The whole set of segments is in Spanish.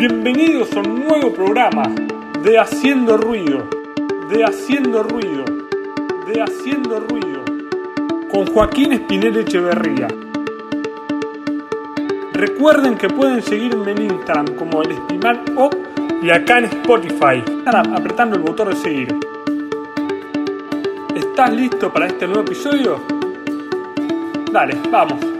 Bienvenidos a un nuevo programa de Haciendo Ruido, de Haciendo Ruido, de Haciendo Ruido, con Joaquín Espinel Echeverría. Recuerden que pueden seguirme en Instagram como el Estimal O y acá en Spotify, apretando el botón de seguir. ¿Estás listo para este nuevo episodio? Dale, vamos.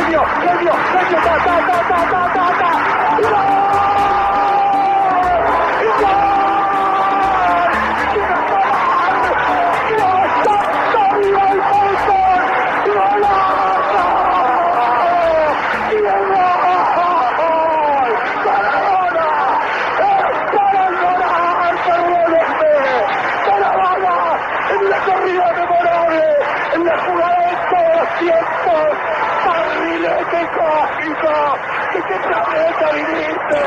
¿De qué planeta viniste?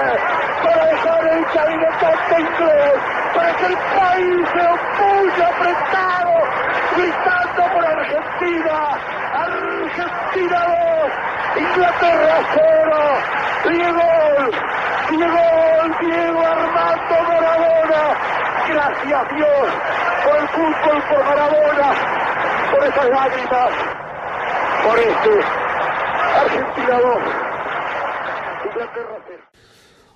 Para dejar el cabinetante inglés, para que el país se opulle apretado, gritando por Argentina. Argentina 2, Inglaterra 0. Diego, Diego, Diego Armando. Gracias Dios por el fútbol, por Maradona, por esas lágrimas, por este Argentina 2.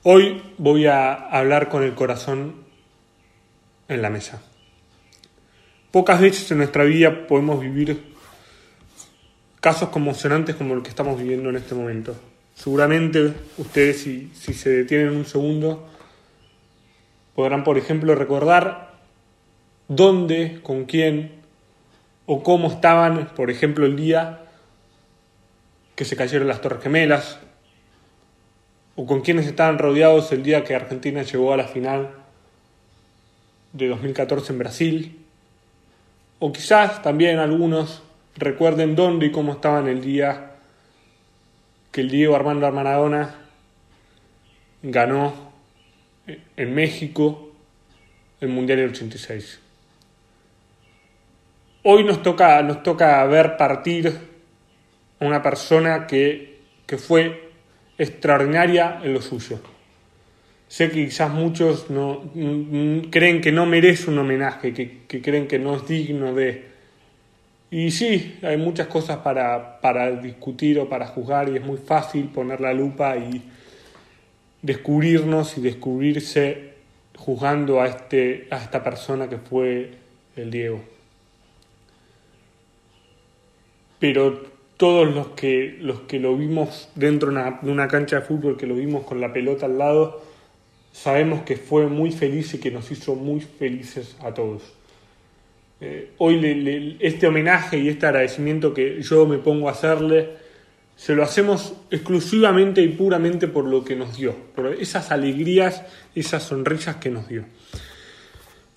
Hoy voy a hablar con el corazón en la mesa. Pocas veces en nuestra vida podemos vivir casos conmocionantes como el que estamos viviendo en este momento. Seguramente ustedes, si, si se detienen un segundo, podrán, por ejemplo, recordar dónde, con quién o cómo estaban, por ejemplo, el día que se cayeron las Torres Gemelas, o con quienes estaban rodeados el día que Argentina llegó a la final de 2014 en Brasil, o quizás también algunos recuerden dónde y cómo estaban el día que el Diego Armando Maradona ganó en México el Mundial del 86. Hoy nos toca, nos toca ver partir a una persona que, que fue extraordinaria en lo suyo. Sé que quizás muchos no, creen que no merece un homenaje, que, que, creen que no es digno de... Y sí, hay muchas cosas para, para discutir o para juzgar y es muy fácil poner la lupa y descubrirnos y descubrirse juzgando a, este, a esta persona que fue el Diego. Pero todos los que, los que lo vimos dentro de una, cancha de fútbol, que lo vimos con la pelota al lado, sabemos que fue muy feliz y que nos hizo muy felices a todos. Eh, hoy le, este homenaje y este agradecimiento que yo me pongo a hacerle, se lo hacemos exclusivamente y puramente por lo que nos dio, por esas alegrías, esas sonrisas que nos dio.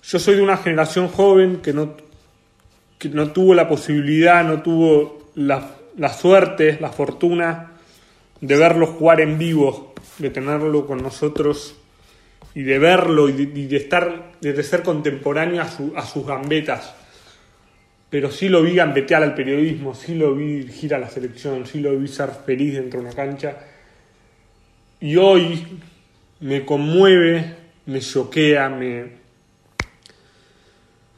Yo soy de una generación joven que no, que no tuvo la posibilidad, no tuvo la, la suerte, la fortuna de verlo jugar en vivo, de tenerlo con nosotros y de verlo y de, estar, de ser contemporáneo a, su, a, sus gambetas. Pero sí lo vi gambetear al periodismo, sí lo vi dirigir a la selección, sí lo vi ser feliz dentro de una cancha. Y hoy me conmueve, me choquea, me,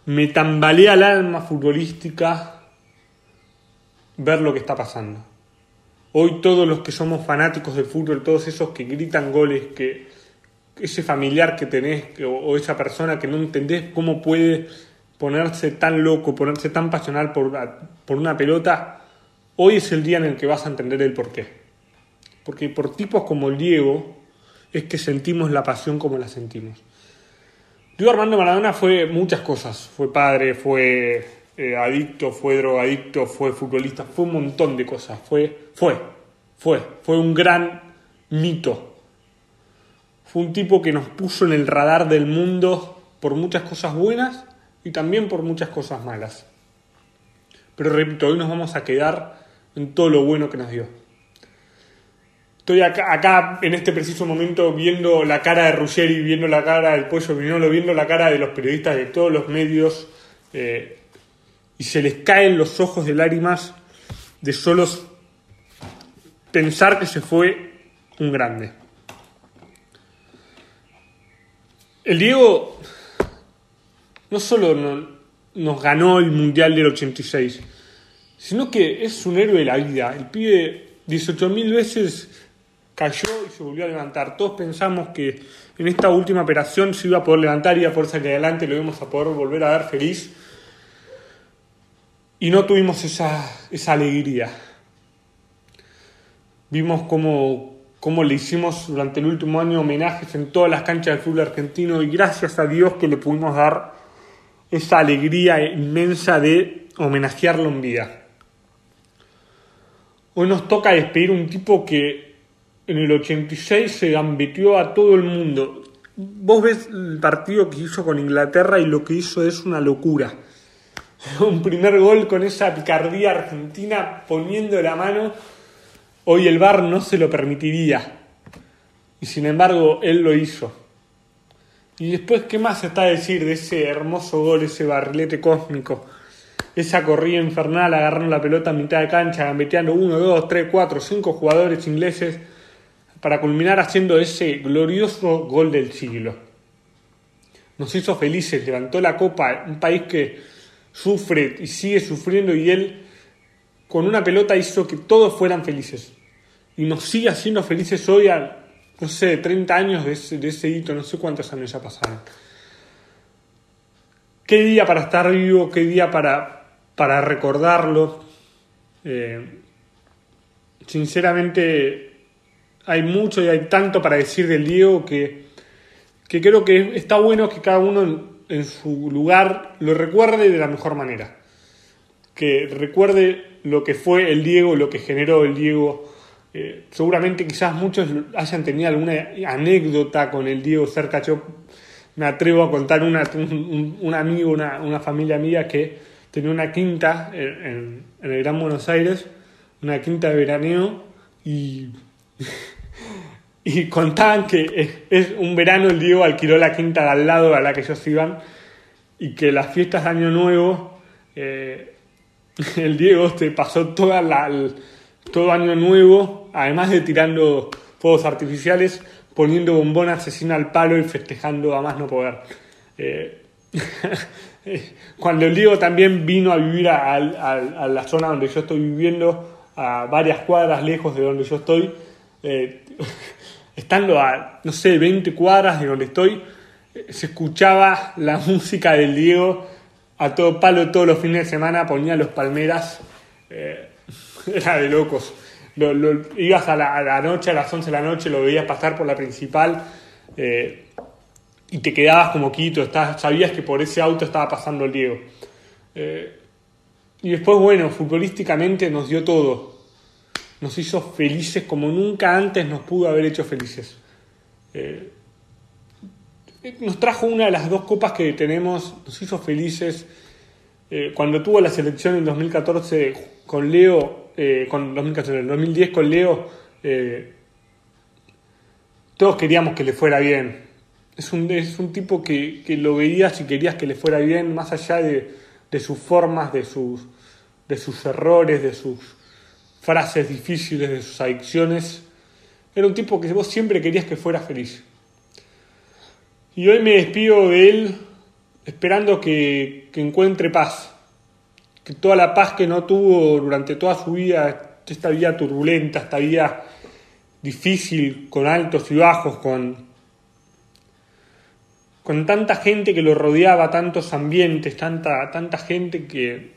me tambalea el alma futbolística ver lo que está pasando. Hoy todos los que somos fanáticos del fútbol, todos esos que gritan goles, que ese familiar que tenés o, o esa persona que no entendés cómo puede ponerse tan loco, ponerse tan pasional por una, por una pelota, hoy es el día en el que vas a entender el porqué. porque por tipos como el Diego es que sentimos la pasión como la sentimos. Diego Armando Maradona fue muchas cosas, fue padre, fue eh, adicto, fue drogadicto, fue futbolista, fue un montón de cosas, fue, fue, fue, fue un gran mito. Fue un tipo que nos puso en el radar del mundo por muchas cosas buenas y también por muchas cosas malas. Pero repito, hoy nos vamos a quedar en todo lo bueno que nos dio. Estoy acá, en este preciso momento viendo la cara de Ruggeri, viendo la cara del Pollo Vinolo, viendo la cara de los periodistas de todos los medios eh, y se les caen los ojos de lágrimas de solos pensar que se fue un grande. El Diego no solo nos ganó el Mundial del 86, sino que es un héroe de la vida. El pibe 18.000 veces cayó y se volvió a levantar. Todos pensamos que en esta última operación se iba a poder levantar y a poder salir adelante, lo íbamos a poder volver a ver feliz. Y no tuvimos esa, esa alegría. Vimos cómo, cómo le hicimos durante el último año homenajes en todas las canchas del fútbol argentino y gracias a Dios que le pudimos dar esa alegría inmensa de homenajearlo en vida. Hoy nos toca despedir un tipo que en el 86 se gambeteó a todo el mundo. Vos ves el partido que hizo con Inglaterra y lo que hizo es una locura. Un primer gol con esa picardía argentina poniendo la mano. Hoy el VAR no se lo permitiría. Y sin embargo, él lo hizo. Y después, ¿qué más está a decir de ese hermoso gol, ese barrilete cósmico? Esa corrida infernal agarrando la pelota a mitad de cancha, gambeteando uno, dos, tres, cuatro, cinco jugadores ingleses para culminar haciendo ese glorioso gol del siglo. Nos hizo felices, levantó la copa, un país que sufre y sigue sufriendo y él con una pelota hizo que todos fueran felices. Y nos sigue haciendo felices hoy a, no sé, 30 años de ese, hito, no sé cuántos años ya pasaron. Qué día para estar vivo, qué día para, para recordarlo. Eh, sinceramente hay mucho y hay tanto para decir del Diego que, que creo que está bueno que cada uno en, su lugar lo recuerde de la mejor manera. Que recuerde lo que fue el Diego, lo que generó el Diego. Eh, seguramente quizás muchos hayan tenido alguna anécdota con el Diego cerca. Yo me atrevo a contar un, amigo, una, familia mía que tenía una quinta en, el Gran Buenos Aires, una quinta de veraneo y y contaban que es, un verano el Diego alquiló la quinta de al lado a la que ellos iban y que las fiestas de Año Nuevo eh, el Diego te pasó toda la, todo Año Nuevo, además de tirando fuegos artificiales, poniendo bombón asesina al palo y festejando a más no poder. Eh, cuando el Diego también vino a vivir a, la zona donde yo estoy viviendo, a varias cuadras lejos de donde yo estoy, eh, estando a, no sé, 20 cuadras de donde estoy, se escuchaba la música del Diego a todo palo todos los fines de semana, ponía los palmeras, eh, era de locos. Lo, ibas a la, noche, a las 11 de la noche, lo veías pasar por la principal eh, y te quedabas como quito, sabías que por ese auto estaba pasando el Diego. Eh, y después, bueno, futbolísticamente nos dio todo nos hizo felices como nunca antes nos pudo haber hecho felices. Eh, nos trajo una de las dos copas que tenemos, nos hizo felices. Cuando tuvo la selección en 2014 con Leo, eh, con 2014, en 2010 con Leo, todos queríamos que le fuera bien. Es un, es un tipo que, que, lo veías y querías que le fuera bien, más allá de, de sus formas, de sus, de sus errores, de sus frases difíciles de sus adicciones. Era un tipo que vos siempre querías que fuera feliz. Y hoy me despido de él esperando que, encuentre paz. Que toda la paz que no tuvo durante toda su vida, esta vida turbulenta, esta vida difícil, con altos y bajos, con, con tanta gente que lo rodeaba, tantos ambientes, tanta, tanta gente que,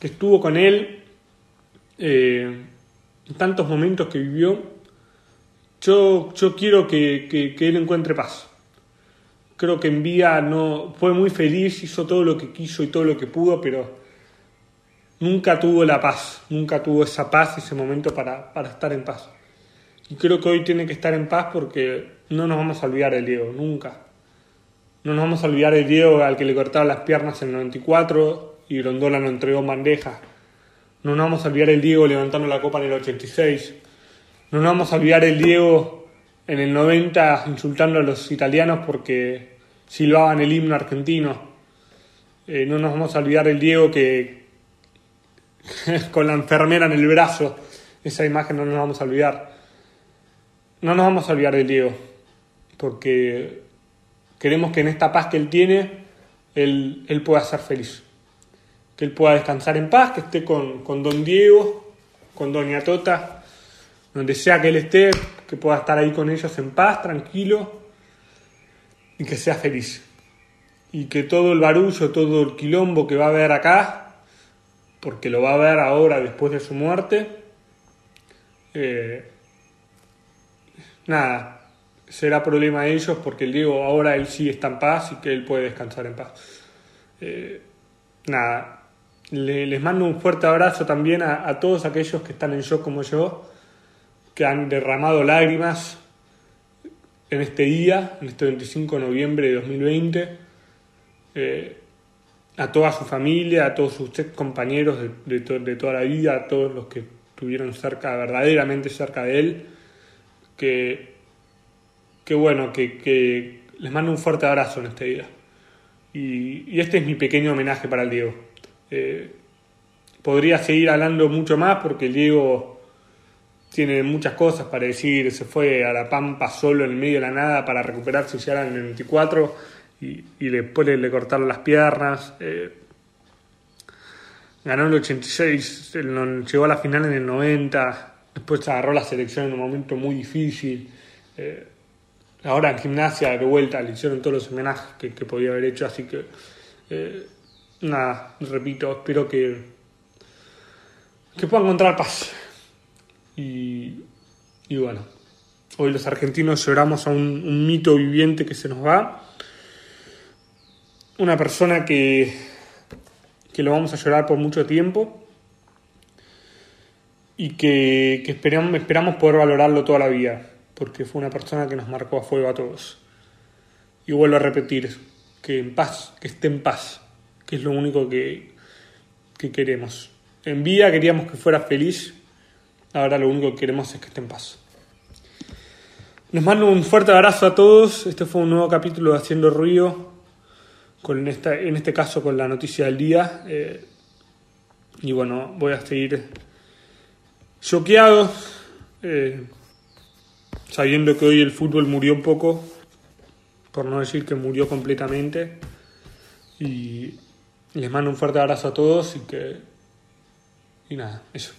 que estuvo con él, eh, tantos momentos que vivió, yo, yo quiero que, que, él encuentre paz. Creo que en Vía no, fue muy feliz, hizo todo lo que quiso y todo lo que pudo, pero nunca tuvo la paz, nunca tuvo esa paz, ese momento para, para estar en paz. Y creo que hoy tiene que estar en paz porque no nos vamos a olvidar del Diego, nunca. No nos vamos a olvidar del Diego al que le cortaron las piernas en el 94 y Rondola lo entregó en bandeja. No nos vamos a olvidar el Diego levantando la copa en el 86. No nos vamos a olvidar el Diego en el 90 insultando a los italianos porque silbaban el himno argentino. Eh, no nos vamos a olvidar el Diego que con la enfermera en el brazo. Esa imagen no nos vamos a olvidar. No nos vamos a olvidar del Diego porque queremos que en esta paz que él tiene, él, él pueda ser feliz que él pueda descansar en paz, que esté con, con don Diego, con doña Tota, donde sea que él esté, que pueda estar ahí con ellos en paz, tranquilo, y que sea feliz. Y que todo el barullo, todo el quilombo que va a haber acá, porque lo va a ver ahora después de su muerte, eh, nada, será problema de ellos porque el Diego ahora él sí está en paz y que él puede descansar en paz. Eh, nada, les mando un fuerte abrazo también a, todos aquellos que están en shock como yo, que han derramado lágrimas en este día, en este 25 de noviembre de 2020. Eh, a toda su familia, a todos sus compañeros de, de, toda la vida, a todos los que estuvieron cerca, verdaderamente cerca de él, que, bueno, que, les mando un fuerte abrazo en este día. y este es mi pequeño homenaje para el Diego. Eh, podría seguir hablando mucho más porque el Diego tiene muchas cosas para decir, se fue a la Pampa solo en el medio de la nada para recuperarse ya en el 24 y, después le, cortaron las piernas. Eh, ganó en el 86, llegó a la final en el 90, después agarró la selección en un momento muy difícil. Eh, ahora en gimnasia de vuelta le hicieron todos los homenajes que, podía haber hecho, así que nada, repito, espero que, que pueda encontrar paz. Y, y bueno, hoy los argentinos lloramos a un, mito viviente que se nos va. Una persona que, que lo vamos a llorar por mucho tiempo y que, esperamos, esperamos poder valorarlo toda la vida, porque fue una persona que nos marcó a fuego a todos. Y vuelvo a repetir, que en paz, que esté en paz que es lo único que, que queremos. En vida queríamos que fuera feliz, ahora lo único que queremos es que esté en paz. Les mando un fuerte abrazo a todos. Este fue un nuevo capítulo de Haciendo Ruido, con esta, en este caso con la noticia del día. Eh, y bueno, voy a seguir choqueado, eh, sabiendo que hoy el fútbol murió un poco, por no decir que murió completamente. Y les mando un fuerte abrazo a todos y que... Y nada, eso.